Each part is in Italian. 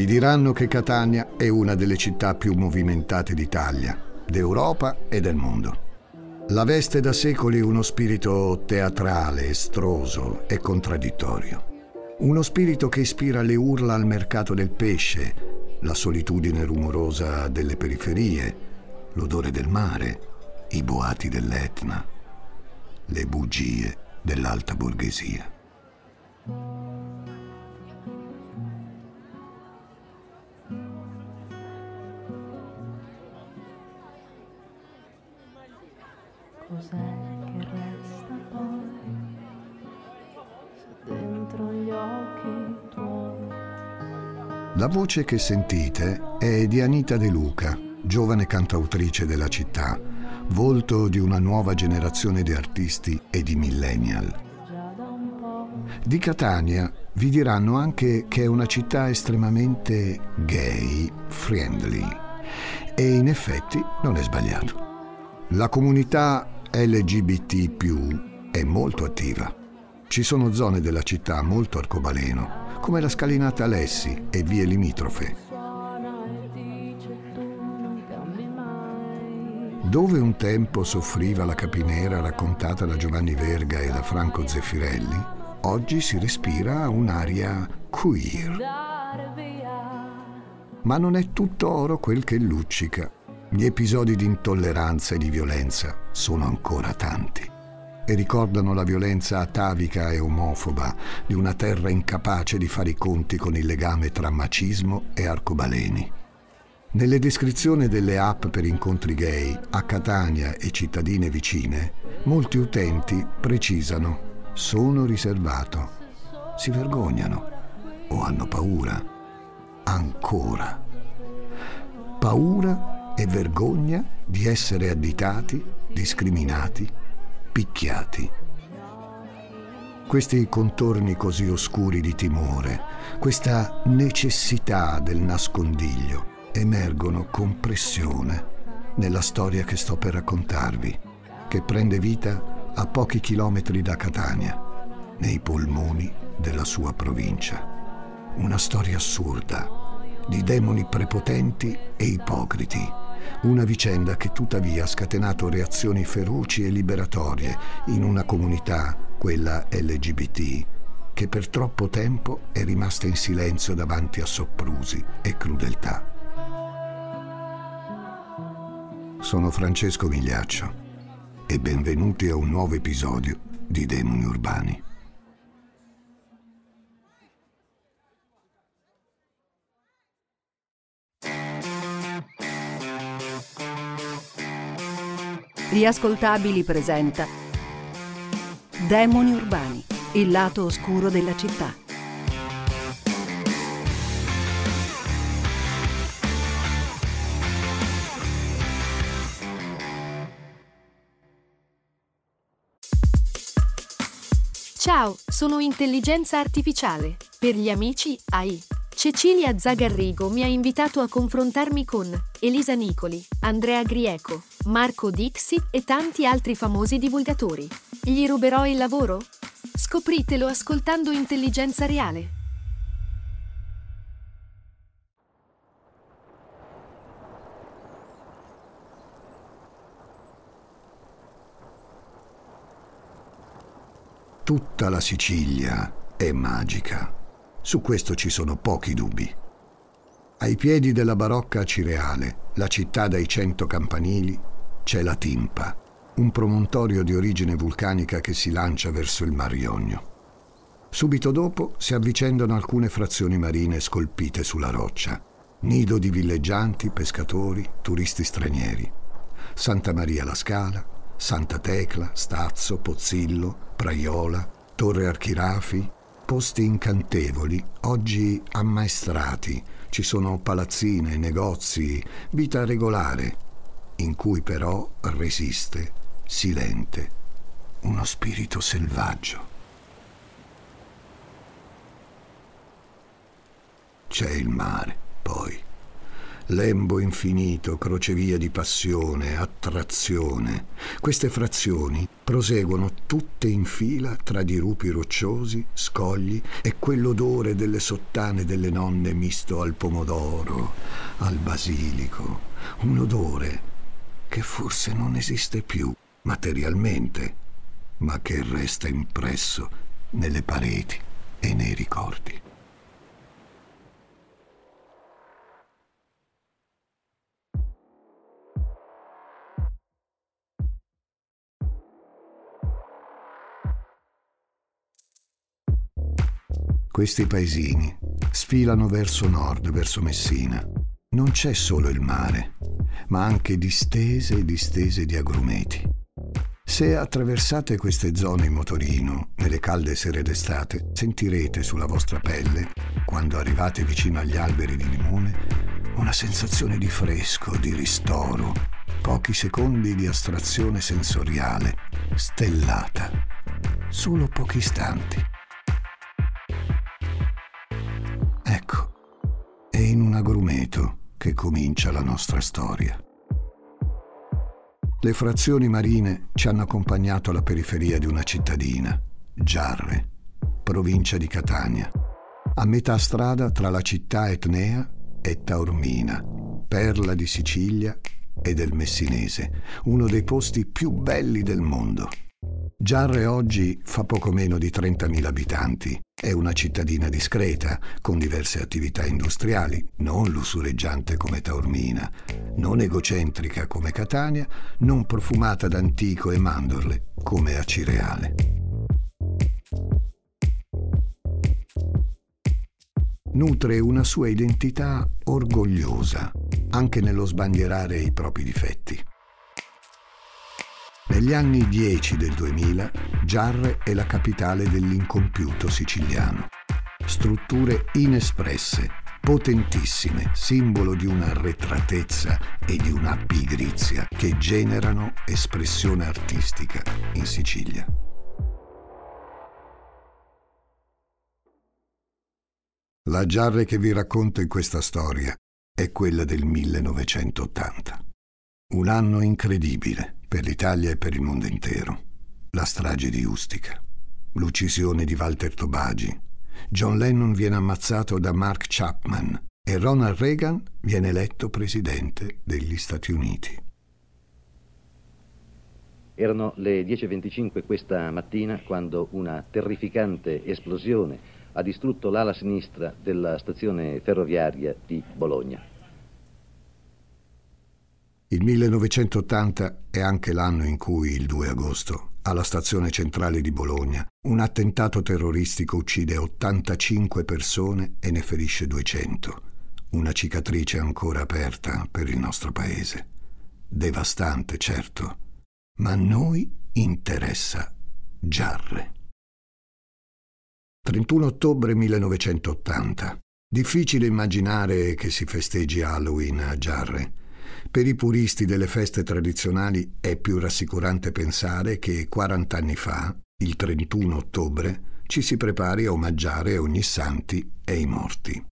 Vi diranno che Catania è una delle città più movimentate d'Italia, d'Europa e del mondo. La veste da secoli uno spirito teatrale, estroso e contraddittorio. Uno spirito che ispira le urla al mercato del pesce, la solitudine rumorosa delle periferie, l'odore del mare, i boati dell'Etna, le bugie dell'alta borghesia. Voce che sentite è di Anita De Luca, giovane cantautrice della città, volto di una nuova generazione di artisti e di millennial. Di Catania vi diranno anche che è una città estremamente gay friendly e in effetti non è sbagliato. La comunità LGBT è molto attiva. Ci sono zone della città molto arcobaleno, come la scalinata Alessi e vie limitrofe. Dove un tempo soffriva la capinera raccontata da Giovanni Verga e da Franco Zeffirelli, oggi si respira un'aria queer. Ma non è tutto oro quel che luccica. Gli episodi di intolleranza e di violenza sono ancora tanti e ricordano la violenza atavica e omofoba di una terra incapace di fare i conti con il legame tra macismo e arcobaleni. Nelle descrizioni delle app per incontri gay a Catania e cittadine vicine, molti utenti precisano sono riservato, si vergognano o hanno paura. Ancora. Paura e vergogna di essere additati, discriminati, picchiati. Questi contorni così oscuri di timore, questa necessità del nascondiglio emergono con pressione nella storia che sto per raccontarvi, che prende vita a pochi chilometri da Catania, nei polmoni della sua provincia. Una storia assurda, di demoni prepotenti e ipocriti. Una vicenda che tuttavia ha scatenato reazioni feroci e liberatorie in una comunità, quella LGBT, che per troppo tempo è rimasta in silenzio davanti a soprusi e crudeltà. Sono Francesco Migliaccio e benvenuti a un nuovo episodio di Demoni Urbani. Riascoltabili presenta Demoni urbani, il lato oscuro della città. Ciao, sono intelligenza artificiale. Per gli amici AI. Cecilia Zagarrigo mi ha invitato a confrontarmi con Elisa Nicoli, Andrea Grieco, Marco Dixit e tanti altri famosi divulgatori. Gli ruberò il lavoro? Scopritelo ascoltando Intelligenza Reale. Tutta la Sicilia è magica. Su questo ci sono pochi dubbi. Ai piedi della barocca Cireale, la città dai cento campanili, c'è la Timpa, un promontorio di origine vulcanica che si lancia verso il Mar Ionio. Subito dopo si avvicendano alcune frazioni marine scolpite sulla roccia, nido di villeggianti, pescatori, turisti stranieri. Santa Maria la Scala, Santa Tecla, Stazzo, Pozzillo, Praiola, Torre Archirafi, posti incantevoli, oggi ammaestrati. Ci sono palazzine, negozi, vita regolare, in cui però resiste, silente, uno spirito selvaggio. C'è il mare, poi. Lembo infinito, crocevia di passione, attrazione. Queste frazioni Proseguono tutte in fila tra dirupi rocciosi, scogli e quell'odore delle sottane delle nonne misto al pomodoro, al basilico. Un odore che forse non esiste più materialmente, ma che resta impresso nelle pareti e nei ricordi. Questi paesini sfilano verso nord, verso Messina. Non c'è solo il mare, ma anche distese e distese di agrumeti. Se attraversate queste zone in motorino, nelle calde sere d'estate, sentirete sulla vostra pelle, quando arrivate vicino agli alberi di limone, una sensazione di fresco, di ristoro, pochi secondi di astrazione sensoriale, stellata, solo pochi istanti. Che comincia la nostra storia. Le frazioni marine ci hanno accompagnato alla periferia di una cittadina, Giarre, provincia di Catania, a metà strada tra la città etnea e Taormina, perla di Sicilia e del Messinese, uno dei posti più belli del mondo. Giarre oggi fa poco meno di 30.000 abitanti. È una cittadina discreta, con diverse attività industriali, non lussureggiante come Taormina, non egocentrica come Catania, non profumata d'antico e mandorle come Acireale. Nutre una sua identità orgogliosa, anche nello sbandierare i propri difetti. Negli anni 10 del 2000, Giarre è la capitale dell'incompiuto siciliano. Strutture inespresse, potentissime, simbolo di un'arretratezza e di una pigrizia che generano espressione artistica in Sicilia. La Giarre che vi racconto in questa storia è quella del 1980. Un anno incredibile per l'Italia e per il mondo intero. La strage di Ustica, l'uccisione di Walter Tobagi. John Lennon viene ammazzato da Mark Chapman e Ronald Reagan viene eletto presidente degli Stati Uniti. Erano le 10.25 questa mattina quando una terrificante esplosione ha distrutto l'ala sinistra della stazione ferroviaria di Bologna. Il 1980 è anche l'anno in cui, il 2 agosto, alla stazione centrale di Bologna, un attentato terroristico uccide 85 persone e ne ferisce 200. Una cicatrice ancora aperta per il nostro paese. Devastante, certo, ma a noi interessa Giarre. 31 ottobre 1980. Difficile immaginare che si festeggi Halloween a Giarre per i puristi delle feste tradizionali è più rassicurante pensare che 40 anni fa, il 31 ottobre, ci si prepari a omaggiare ogni santi e i morti.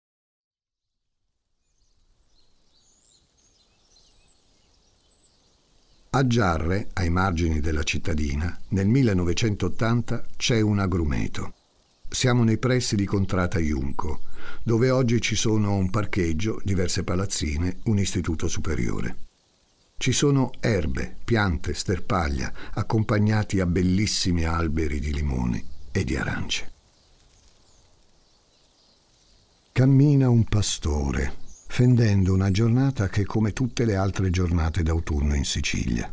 A Giarre, ai margini della cittadina, nel 1980 c'è un agrumeto. Siamo nei pressi di Contrata Iunco, dove oggi ci sono un parcheggio, diverse palazzine, un istituto superiore. Ci sono erbe, piante, sterpaglia, accompagnati a bellissimi alberi di limoni e di arance. Cammina un pastore, fendendo una giornata che è come tutte le altre giornate d'autunno in Sicilia.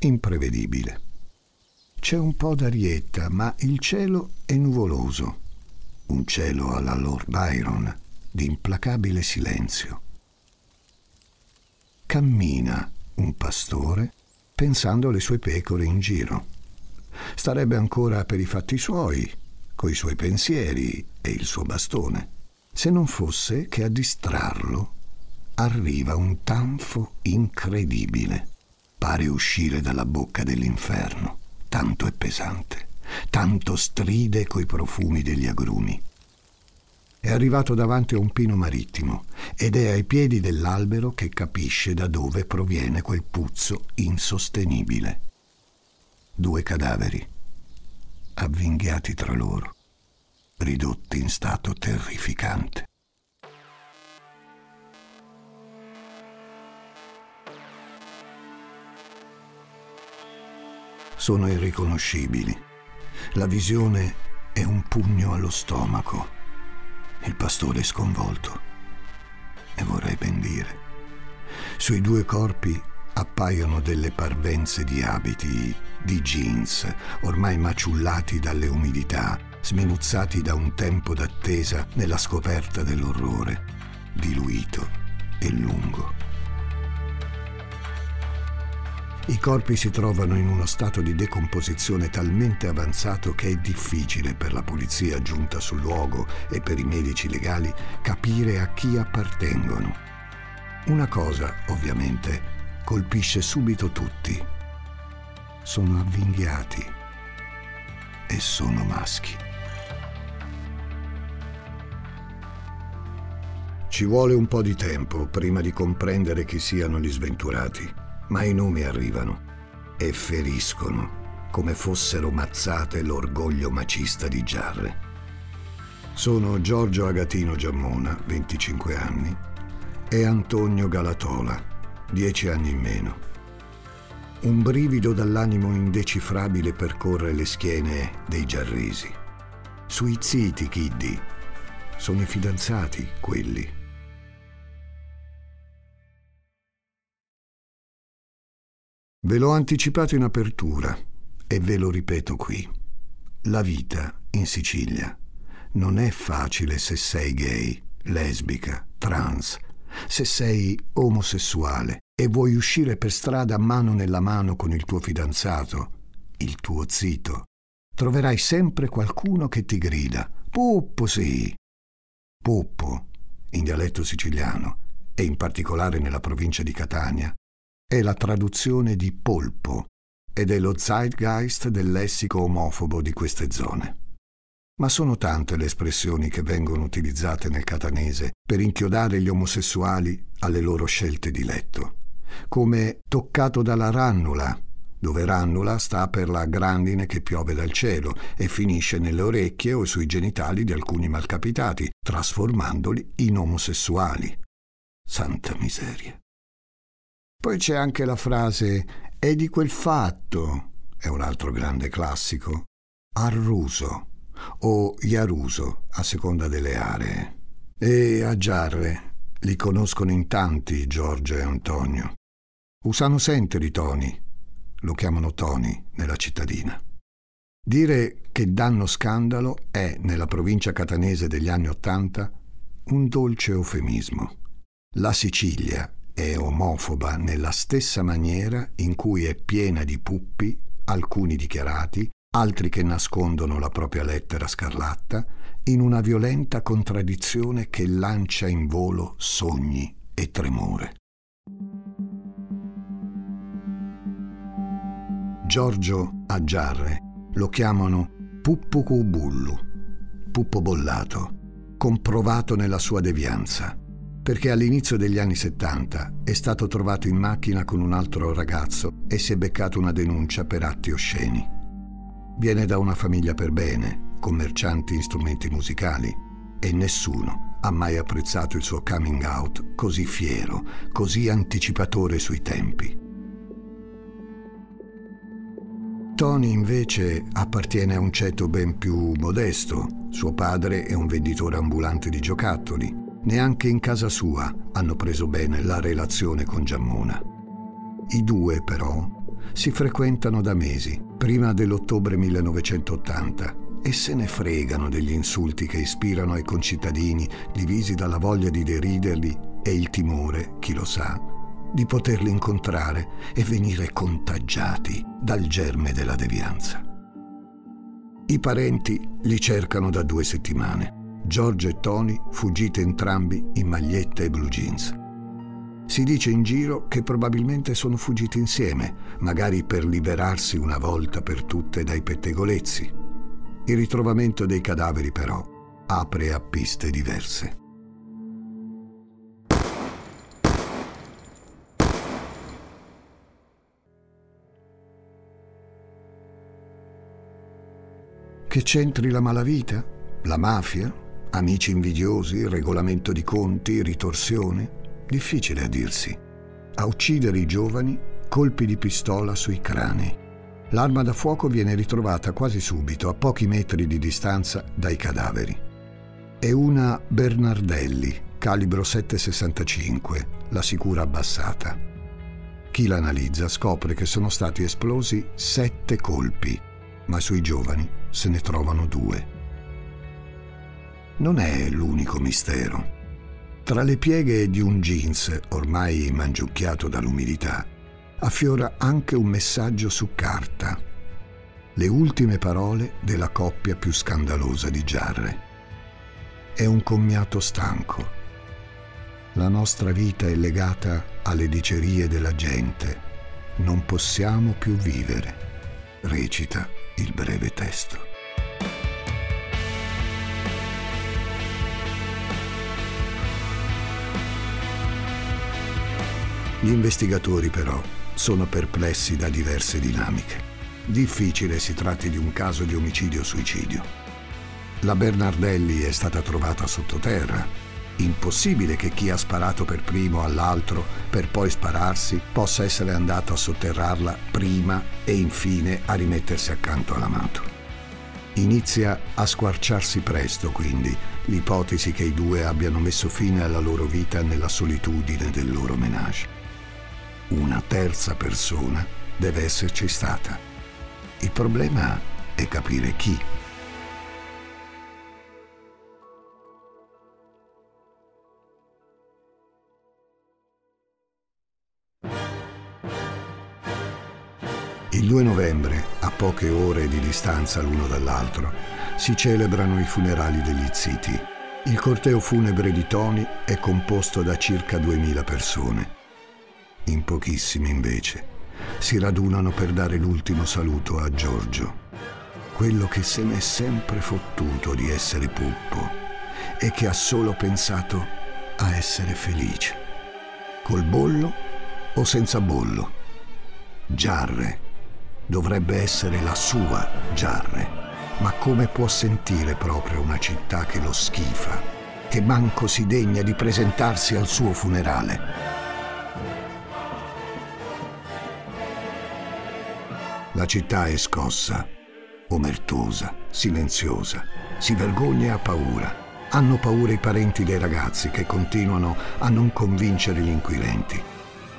Imprevedibile. C'è un po' d'arietta, ma il cielo è nuvoloso un cielo alla Lord Byron di implacabile silenzio. Cammina un pastore pensando alle sue pecore in giro. Starebbe ancora per i fatti suoi, coi suoi pensieri e il suo bastone, se non fosse che a distrarlo arriva un tanfo incredibile. Pare uscire dalla bocca dell'inferno, tanto è pesante tanto stride coi profumi degli agrumi. È arrivato davanti a un pino marittimo ed è ai piedi dell'albero che capisce da dove proviene quel puzzo insostenibile. due cadaveri, avvinghiati tra loro, ridotti in stato terrificante. Sono irriconoscibili. La visione è un pugno allo stomaco. Il pastore è sconvolto. E vorrei ben dire. Sui due corpi appaiono delle parvenze di abiti, di jeans, ormai maciullati dalle umidità, sminuzzati da un tempo d'attesa nella scoperta dell'orrore, diluito e lungo. I corpi si trovano in uno stato di decomposizione talmente avanzato che è difficile per la polizia giunta sul luogo e per i medici legali capire a chi appartengono. Una cosa, ovviamente, colpisce subito tutti. Sono avvinghiati e sono maschi. Ci vuole un po' di tempo prima di comprendere chi siano gli sventurati, ma i nomi arrivano e feriscono come fossero mazzate l'orgoglio macista di Giarre. Sono Giorgio Agatino Giammona, 25 anni, e Antonio Galatola, dieci anni in meno. Un brivido dall'animo indecifrabile percorre le schiene dei giarresi. Sui ziti, Kiddy. Sono i fidanzati, quelli. Ve l'ho anticipato in apertura e ve lo ripeto qui. La vita in Sicilia non è facile se sei gay, lesbica, trans, se sei omosessuale e vuoi uscire per strada mano nella mano con il tuo fidanzato, il tuo zito, troverai sempre qualcuno che ti grida Puppo sì. Puppo, in dialetto siciliano, e in particolare nella provincia di Catania, è la traduzione di polpo ed è lo zeitgeist del lessico omofobo di queste zone ma sono tante le espressioni che vengono utilizzate nel catanese per inchiodare gli omosessuali alle loro scelte di letto, come toccato dalla rannula, dove rannula sta per la grandine che piove dal cielo e finisce nelle orecchie o sui genitali di alcuni malcapitati, trasformandoli in omosessuali. Santa miseria. Poi c'è anche la frase è di quel fatto, è un altro grande classico, arruso o Iaruso, a seconda delle aree. E a Giarre li conoscono in tanti Giorgio e Antonio. Usano senteri Toni, lo chiamano Toni nella cittadina. Dire che danno scandalo è, nella provincia catanese degli anni Ottanta, un dolce eufemismo. La Sicilia è omofoba nella stessa maniera in cui è piena di puppi, alcuni dichiarati, altri che nascondono la propria lettera scarlatta, in una violenta contraddizione che lancia in volo sogni e tremore. Giorgio Aggiarre lo chiamano Puppo Cubullu, puppo bollato, comprovato nella sua devianza, perché all'inizio degli anni 70 è stato trovato in macchina con un altro ragazzo e si è beccato una denuncia per atti osceni. Viene da una famiglia per bene, commercianti in strumenti musicali, e nessuno ha mai apprezzato il suo coming out così fiero, così anticipatore sui tempi. Tony invece appartiene a un ceto ben più modesto. Suo padre è un venditore ambulante di giocattoli. Neanche in casa sua hanno preso bene la relazione con Giammona. I due, però, si frequentano da mesi, prima dell'ottobre 1980, e se ne fregano degli insulti che ispirano ai concittadini, divisi dalla voglia di deriderli e il timore, chi lo sa, di poterli incontrare e venire contagiati dal germe della devianza. I parenti li cercano da due settimane. Giorgio e Tony fuggiti entrambi in maglietta e blue jeans. Si dice in giro che probabilmente sono fuggiti insieme, magari per liberarsi una volta per tutte dai pettegolezzi. Il ritrovamento dei cadaveri però apre a piste diverse. Che c'entri la malavita? La mafia? Amici invidiosi? Regolamento di conti? Ritorsione? Difficile a dirsi. A uccidere i giovani colpi di pistola sui crani. L'arma da fuoco viene ritrovata quasi subito, a pochi metri di distanza dai cadaveri. È una Bernardelli, calibro 7,65, la sicura abbassata. Chi l'analizza scopre che sono stati esplosi sette colpi, ma sui giovani se ne trovano due. Non è l'unico mistero. Tra le pieghe di un jeans ormai mangiucchiato dall'umidità, affiora anche un messaggio su carta. Le ultime parole della coppia più scandalosa di Giarre. È un commiato stanco. La nostra vita è legata alle dicerie della gente. Non possiamo più vivere, recita il breve testo. Gli investigatori però sono perplessi da diverse dinamiche. Difficile si tratti di un caso di omicidio-suicidio. La Bernardelli è stata trovata sottoterra. Impossibile che chi ha sparato per primo all'altro per poi spararsi possa essere andato a sotterrarla prima e infine a rimettersi accanto all'amato. Inizia a squarciarsi presto, quindi, l'ipotesi che i due abbiano messo fine alla loro vita nella solitudine del loro menage una terza persona deve esserci stata. Il problema è capire chi. Il 2 novembre, a poche ore di distanza l'uno dall'altro, si celebrano i funerali degli ziti. Il corteo funebre di Tony è composto da circa 2000 persone. In pochissimi, invece, si radunano per dare l'ultimo saluto a Giorgio, quello che se n'è sempre fottuto di essere puppo e che ha solo pensato a essere felice. Col bollo o senza bollo? Giarre. Dovrebbe essere la sua Giarre. Ma come può sentire proprio una città che lo schifa, che manco si degna di presentarsi al suo funerale? La città è scossa, omertosa, silenziosa, si vergogna e ha paura. Hanno paura i parenti dei ragazzi che continuano a non convincere gli inquirenti.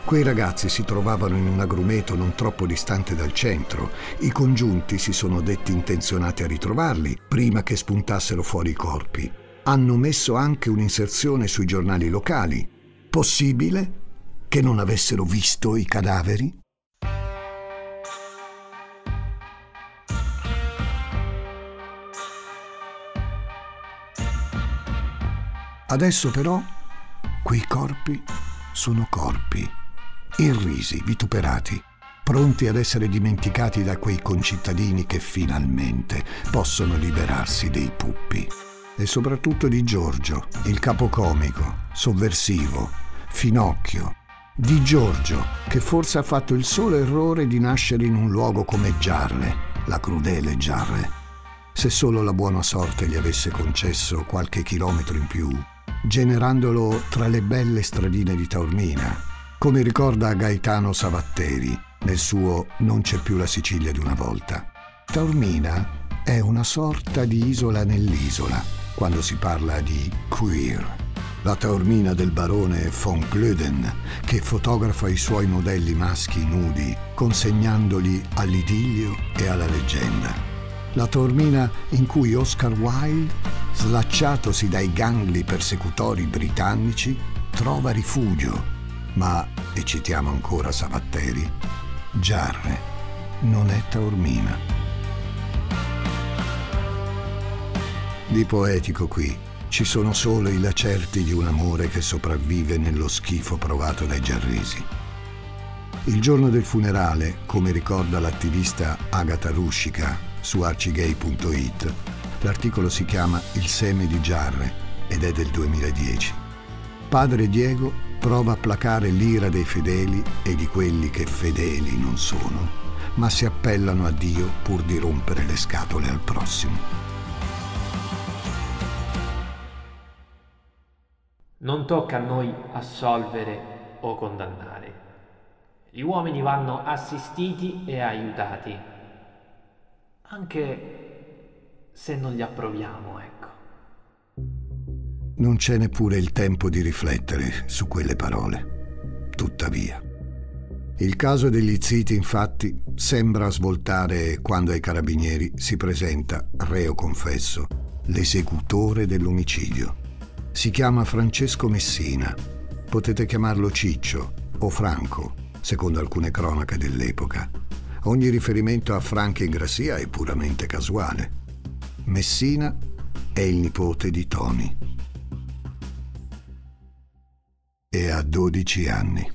Quei ragazzi si trovavano in un agrumeto non troppo distante dal centro. I congiunti si sono detti intenzionati a ritrovarli prima che spuntassero fuori i corpi. Hanno messo anche un'inserzione sui giornali locali. Possibile che non avessero visto i cadaveri? Adesso però quei corpi sono corpi, irrisi, vituperati, pronti ad essere dimenticati da quei concittadini che finalmente possono liberarsi dei puppi. E soprattutto di Giorgio, il capocomico, sovversivo, finocchio, di Giorgio, che forse ha fatto il solo errore di nascere in un luogo come Giarre, la crudele Giarre. Se solo la buona sorte gli avesse concesso qualche chilometro in più, generandolo tra le belle stradine di Taormina, come ricorda Gaetano Savatteri nel suo Non c'è più la Sicilia di una volta. Taormina è una sorta di isola nell'isola quando si parla di queer. La Taormina del barone von Glöden che fotografa i suoi modelli maschi nudi consegnandoli all'idillio e alla leggenda la tormina in cui Oscar Wilde, slacciatosi dai gangli persecutori britannici, trova rifugio. Ma, e citiamo ancora Savatteri, Giarre non è Taormina. Di poetico qui ci sono solo i lacerti di un amore che sopravvive nello schifo provato dai giarresi. Il giorno del funerale, come ricorda l'attivista Agatha Ruscica su arcigay.it. L'articolo si chiama Il seme di Giarre ed è del 2010. Padre Diego prova a placare l'ira dei fedeli e di quelli che fedeli non sono, ma si appellano a Dio pur di rompere le scatole al prossimo. Non tocca a noi assolvere o condannare. Gli uomini vanno assistiti e aiutati, anche se non li approviamo, ecco. Non c'è neppure il tempo di riflettere su quelle parole. Tuttavia, il caso degli ziti, infatti, sembra svoltare quando ai carabinieri si presenta, reo confesso, l'esecutore dell'omicidio. Si chiama Francesco Messina. Potete chiamarlo Ciccio o Franco, secondo alcune cronache dell'epoca. Ogni riferimento a Franco Ingrassia è puramente casuale. Messina è il nipote di Tony. E ha 12 anni.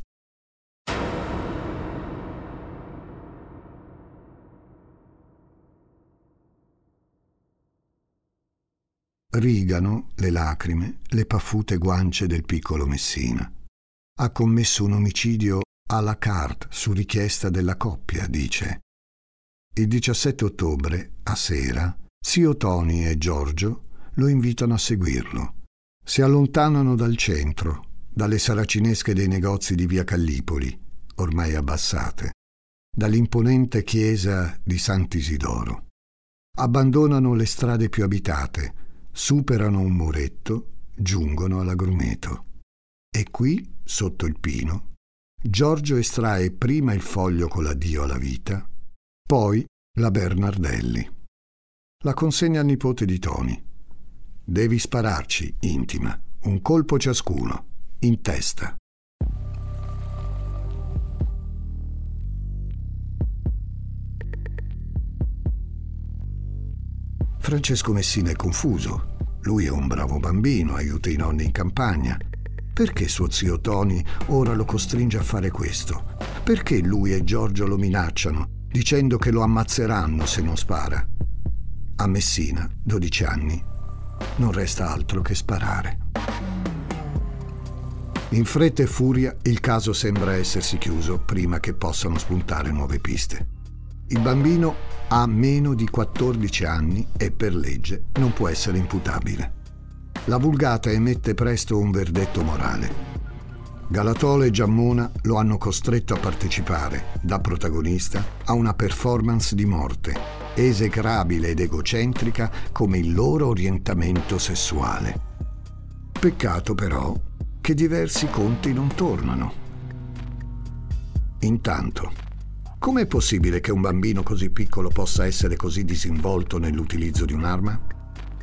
Rigano le lacrime le paffute guance del piccolo Messina. Ha commesso un omicidio à la carte su richiesta della coppia, dice. Il 17 ottobre, a sera, zio Tony e Giorgio lo invitano a seguirlo. Si allontanano dal centro, dalle saracinesche dei negozi di via Callipoli, ormai abbassate, dall'imponente chiesa di Sant'Isidoro. Abbandonano le strade più abitate, superano un muretto, giungono all'agrumeto. E qui, sotto il pino, Giorgio estrae prima il foglio con l'addio alla vita, poi la Bernardelli. La consegna al nipote di Tony. Devi spararci, intima, un colpo ciascuno, in testa. Francesco Messina è confuso. Lui è un bravo bambino, aiuta i nonni in campagna. Perché suo zio Tony ora lo costringe a fare questo? Perché lui e Giorgio lo minacciano, dicendo che lo ammazzeranno se non spara? A Messina, 12 anni, non resta altro che sparare. In fretta e furia il caso sembra essersi chiuso prima che possano spuntare nuove piste. Il bambino ha meno di 14 anni e per legge non può essere imputabile. La vulgata emette presto un verdetto morale. Galatolo e Giammona lo hanno costretto a partecipare, da protagonista, a una performance di morte, esecrabile ed egocentrica come il loro orientamento sessuale. Peccato però che diversi conti non tornano. Intanto, Com'è possibile che un bambino così piccolo possa essere così disinvolto nell'utilizzo di un'arma?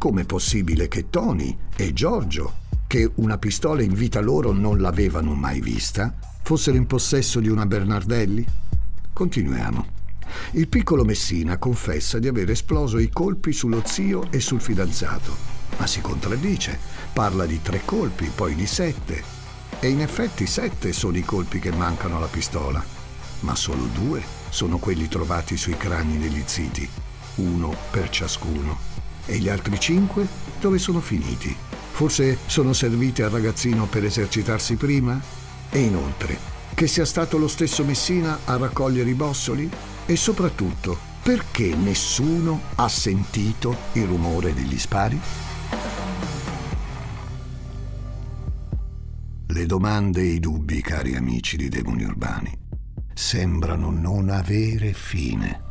Com'è possibile che Tony e Giorgio, che una pistola in vita loro non l'avevano mai vista, fossero in possesso di una Bernardelli? Continuiamo. Il piccolo Messina confessa di aver esploso i colpi sullo zio e sul fidanzato, ma si contraddice. Parla di tre colpi, poi di sette. E in effetti sette sono i colpi che mancano alla pistola ma solo due sono quelli trovati sui crani degli ziti, uno per ciascuno. E gli altri cinque dove sono finiti? Forse sono serviti al ragazzino per esercitarsi prima? E inoltre, che sia stato lo stesso Messina a raccogliere i bossoli? E soprattutto, perché nessuno ha sentito il rumore degli spari? Le domande e i dubbi, cari amici di Demoni Urbani sembrano non avere fine.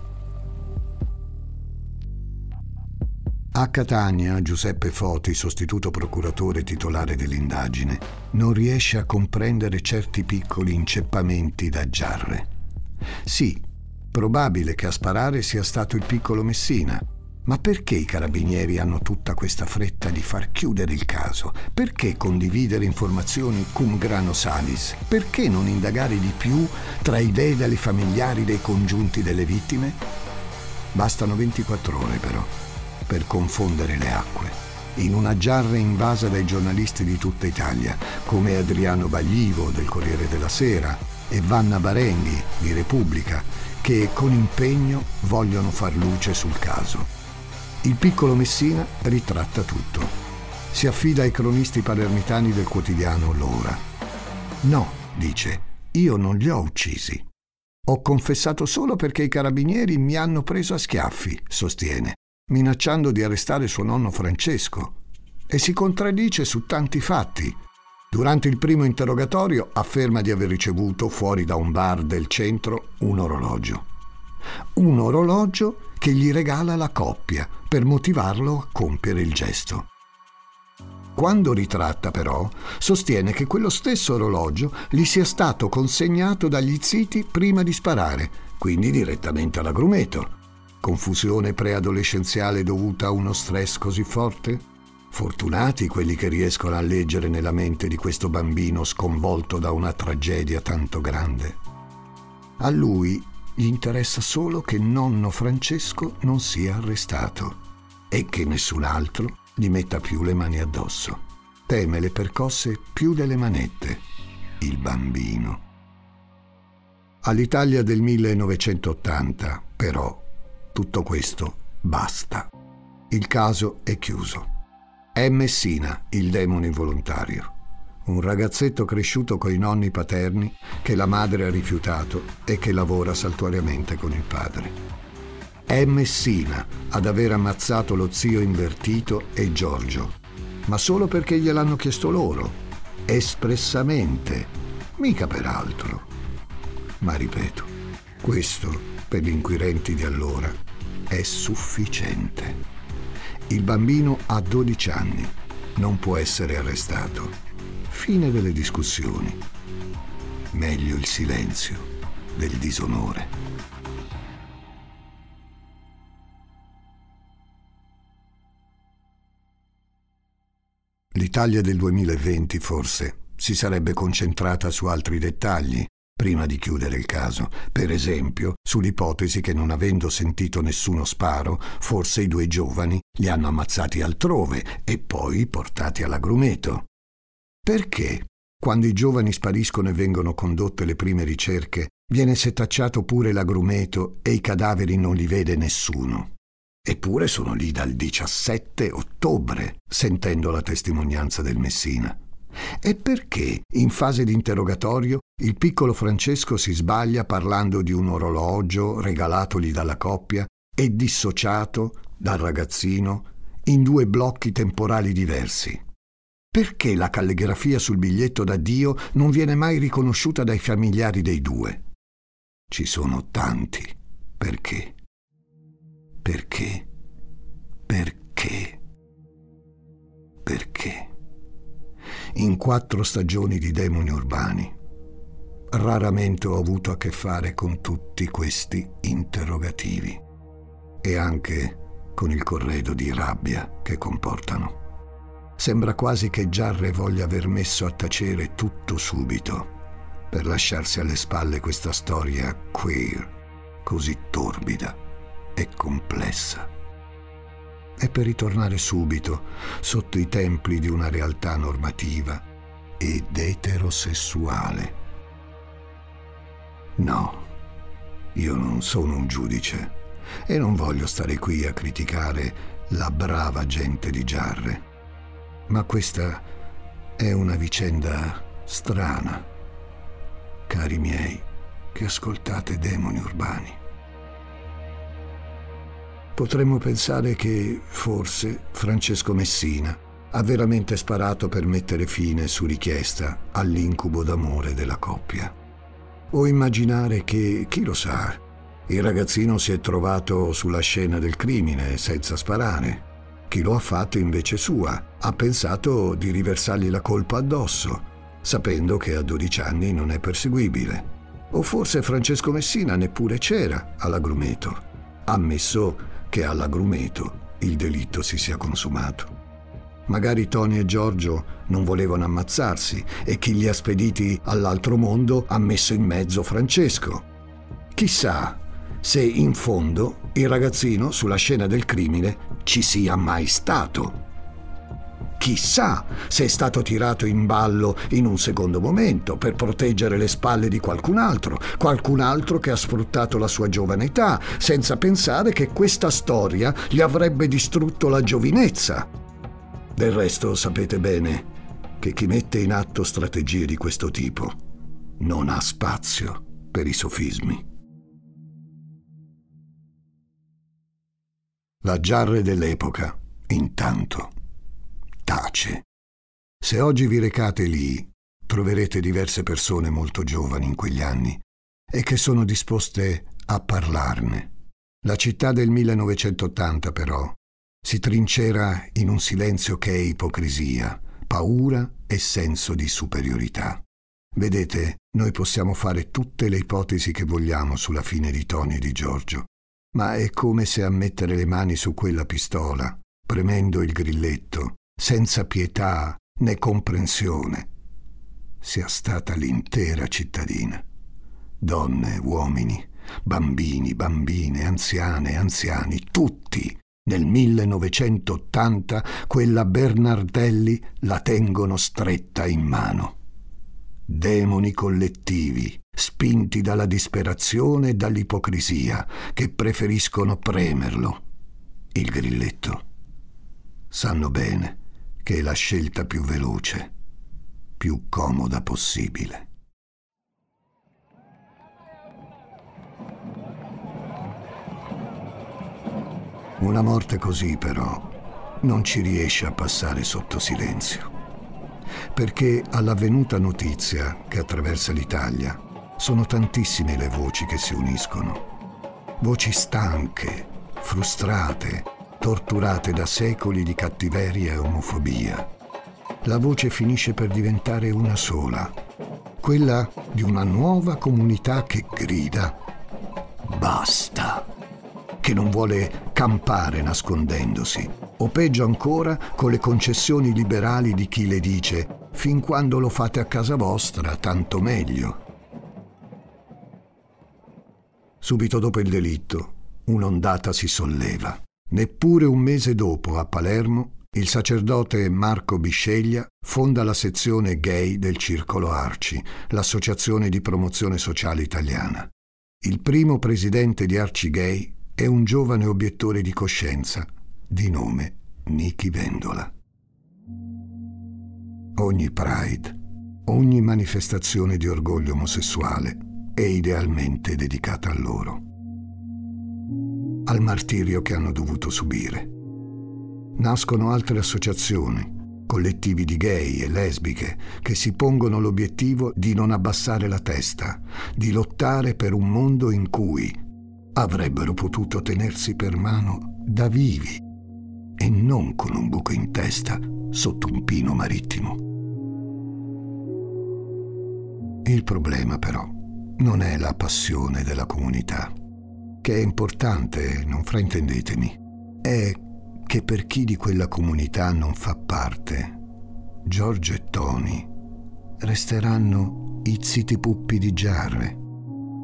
A Catania, Giuseppe Foti, sostituto procuratore titolare dell'indagine, non riesce a comprendere certi piccoli inceppamenti da giarre. Sì, probabile che a sparare sia stato il piccolo Messina, ma perché i carabinieri hanno tutta questa fretta di far chiudere il caso? Perché condividere informazioni cum grano salis? Perché non indagare di più tra i dedali familiari dei congiunti delle vittime? Bastano 24 ore però per confondere le acque. In una giarra invasa dai giornalisti di tutta Italia, come Adriano Baglivo del Corriere della Sera e Vanna Barenghi di Repubblica, che con impegno vogliono far luce sul caso. Il piccolo Messina ritratta tutto. Si affida ai cronisti palermitani del quotidiano L'Ora. No, dice, io non li ho uccisi. Ho confessato solo perché i carabinieri mi hanno preso a schiaffi, sostiene, minacciando di arrestare suo nonno Francesco. E si contraddice su tanti fatti. Durante il primo interrogatorio afferma di aver ricevuto fuori da un bar del centro un orologio. Un orologio che gli regala la coppia per motivarlo a compiere il gesto. Quando ritratta però, sostiene che quello stesso orologio gli sia stato consegnato dagli ziti prima di sparare, quindi direttamente all'agrumeto. Confusione preadolescenziale dovuta a uno stress così forte? Fortunati quelli che riescono a leggere nella mente di questo bambino sconvolto da una tragedia tanto grande. A lui gli interessa solo che nonno Francesco non sia arrestato e che nessun altro gli metta più le mani addosso. Teme le percosse più delle manette, il bambino. All'Italia del 1980, però, tutto questo basta. Il caso è chiuso. È Messina il demone involontario. Un ragazzetto cresciuto coi nonni paterni che la madre ha rifiutato e che lavora saltuariamente con il padre. È Messina ad aver ammazzato lo zio invertito e Giorgio, ma solo perché gliel'hanno chiesto loro, espressamente, mica per altro. Ma ripeto, questo per gli inquirenti di allora è sufficiente. Il bambino ha 12 anni, non può essere arrestato. Fine delle discussioni. Meglio il silenzio del disonore. L'Italia del 2020 forse si sarebbe concentrata su altri dettagli prima di chiudere il caso, per esempio sull'ipotesi che non avendo sentito nessuno sparo, forse i due giovani li hanno ammazzati altrove e poi portati all'agrumeto. Perché, quando i giovani spariscono e vengono condotte le prime ricerche, viene setacciato pure l'agrumeto e i cadaveri non li vede nessuno? Eppure sono lì dal 17 ottobre, sentendo la testimonianza del Messina. E perché, in fase di interrogatorio, il piccolo Francesco si sbaglia parlando di un orologio regalatogli dalla coppia e dissociato dal ragazzino in due blocchi temporali diversi? Perché la calligrafia sul biglietto d'addio non viene mai riconosciuta dai familiari dei due? Ci sono tanti perché. Perché? Perché? Perché? In quattro stagioni di demoni urbani, raramente ho avuto a che fare con tutti questi interrogativi e anche con il corredo di rabbia che comportano. Sembra quasi che Jarre voglia aver messo a tacere tutto subito per lasciarsi alle spalle questa storia queer, così torbida e complessa. E per ritornare subito sotto i templi di una realtà normativa ed eterosessuale. No, io non sono un giudice e non voglio stare qui a criticare la brava gente di Giarre. Ma questa è una vicenda strana, cari miei, che ascoltate demoni urbani. Potremmo pensare che, forse, Francesco Messina ha veramente sparato per mettere fine, su richiesta, all'incubo d'amore della coppia. O immaginare che, chi lo sa, il ragazzino si è trovato sulla scena del crimine senza sparare. Chi lo ha fatto invece sua ha pensato di riversargli la colpa addosso, sapendo che a 12 anni non è perseguibile. O forse Francesco Messina neppure c'era all'agrumeto. Ammesso che all'agrumeto il delitto si sia consumato. Magari Tony e Giorgio non volevano ammazzarsi e chi li ha spediti all'altro mondo ha messo in mezzo Francesco. Chissà se in fondo il ragazzino sulla scena del crimine ci sia mai stato. Chissà se è stato tirato in ballo in un secondo momento per proteggere le spalle di qualcun altro, qualcun altro che ha sfruttato la sua giovane età, senza pensare che questa storia gli avrebbe distrutto la giovinezza. Del resto sapete bene che chi mette in atto strategie di questo tipo non ha spazio per i sofismi. La giarre dell'epoca, intanto tace. Se oggi vi recate lì, troverete diverse persone molto giovani in quegli anni e che sono disposte a parlarne. La città del 1980, però, si trincera in un silenzio che è ipocrisia, paura e senso di superiorità. Vedete, noi possiamo fare tutte le ipotesi che vogliamo sulla fine di Tony e di Giorgio, ma è come se a mettere le mani su quella pistola, premendo il grilletto, senza pietà né comprensione, sia stata l'intera cittadina. Donne, uomini, bambini, bambine, anziane, anziani, tutti nel 1980 quella Bernardelli la tengono stretta in mano. Demoni collettivi, spinti dalla disperazione e dall'ipocrisia, che preferiscono premerlo. Il grilletto. Sanno bene che è la scelta più veloce, più comoda possibile. Una morte così però non ci riesce a passare sotto silenzio, perché all'avvenuta notizia che attraversa l'Italia sono tantissime le voci che si uniscono, voci stanche, frustrate, torturate da secoli di cattiveria e omofobia. La voce finisce per diventare una sola, quella di una nuova comunità che grida basta che non vuole campare nascondendosi, o peggio ancora con le concessioni liberali di chi le dice fin quando lo fate a casa vostra, tanto meglio. Subito dopo il delitto, un'ondata si solleva. Neppure un mese dopo, a Palermo, il sacerdote Marco Bisceglia fonda la sezione gay del Circolo Arci, l'associazione di promozione sociale italiana. Il primo presidente di Arci Gay è un giovane obiettore di coscienza di nome Nichi Vendola. Ogni Pride, ogni manifestazione di orgoglio omosessuale è idealmente dedicata a loro, al martirio che hanno dovuto subire. Nascono altre associazioni, collettivi di gay e lesbiche che si pongono l'obiettivo di non abbassare la testa, di lottare per un mondo in cui avrebbero potuto tenersi per mano da vivi e non con un buco in testa sotto un pino marittimo. Il problema però non è la passione della comunità, che è importante, non fraintendetemi, è che per chi di quella comunità non fa parte, Giorgio e Tony resteranno i ziti puppi di Giarre,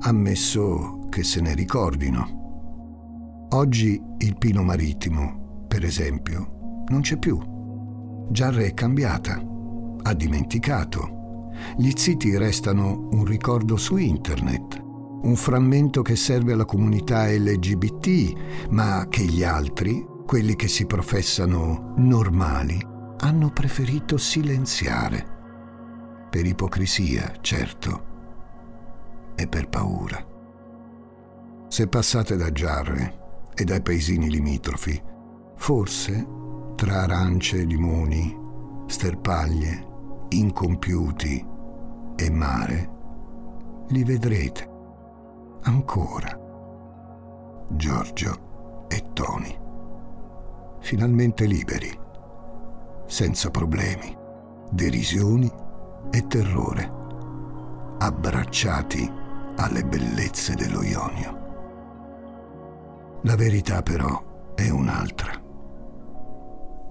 ammesso che se ne ricordino. Oggi il Pino Marittimo, per esempio, non c'è più. Giarre è cambiata, ha dimenticato. Gli ziti restano un ricordo su internet, un frammento che serve alla comunità LGBT, ma che gli altri, quelli che si professano normali, hanno preferito silenziare. Per ipocrisia, certo, e per paura. Se passate da Giarre e dai paesini limitrofi, forse tra arance, limoni, sterpaglie, incompiuti e mare, li vedrete ancora. Giorgio e Tony, finalmente liberi, senza problemi, derisioni e terrore, abbracciati alle bellezze dello Ionio. La verità però è un'altra.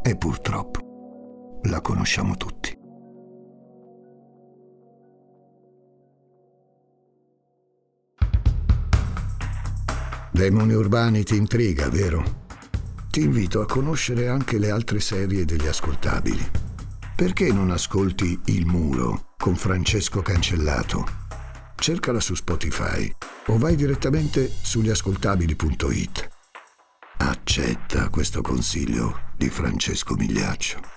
E purtroppo la conosciamo tutti. Demoni urbani ti intriga, vero? Ti invito a conoscere anche le altre serie degli ascoltabili. Perché non ascolti Il Muro con Francesco Cancellato? cercala su Spotify o vai direttamente sugliascoltabili.it. Accetta questo consiglio di Francesco Migliaccio.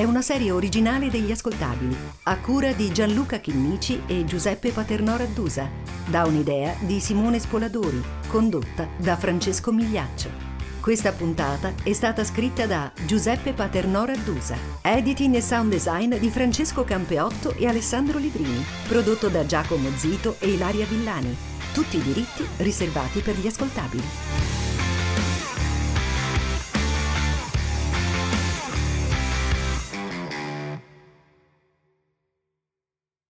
È una serie originale degli ascoltabili, a cura di Gianluca Chinnici e Giuseppe Paternò Raddusa, da un'idea di Simone Spoladori, condotta da Francesco Migliaccio. Questa puntata è stata scritta da Giuseppe Paternò Raddusa, editing e sound design di Francesco Campeotto e Alessandro Livrini, prodotto da Giacomo Zito e Ilaria Villani. Tutti i diritti riservati per gli ascoltabili.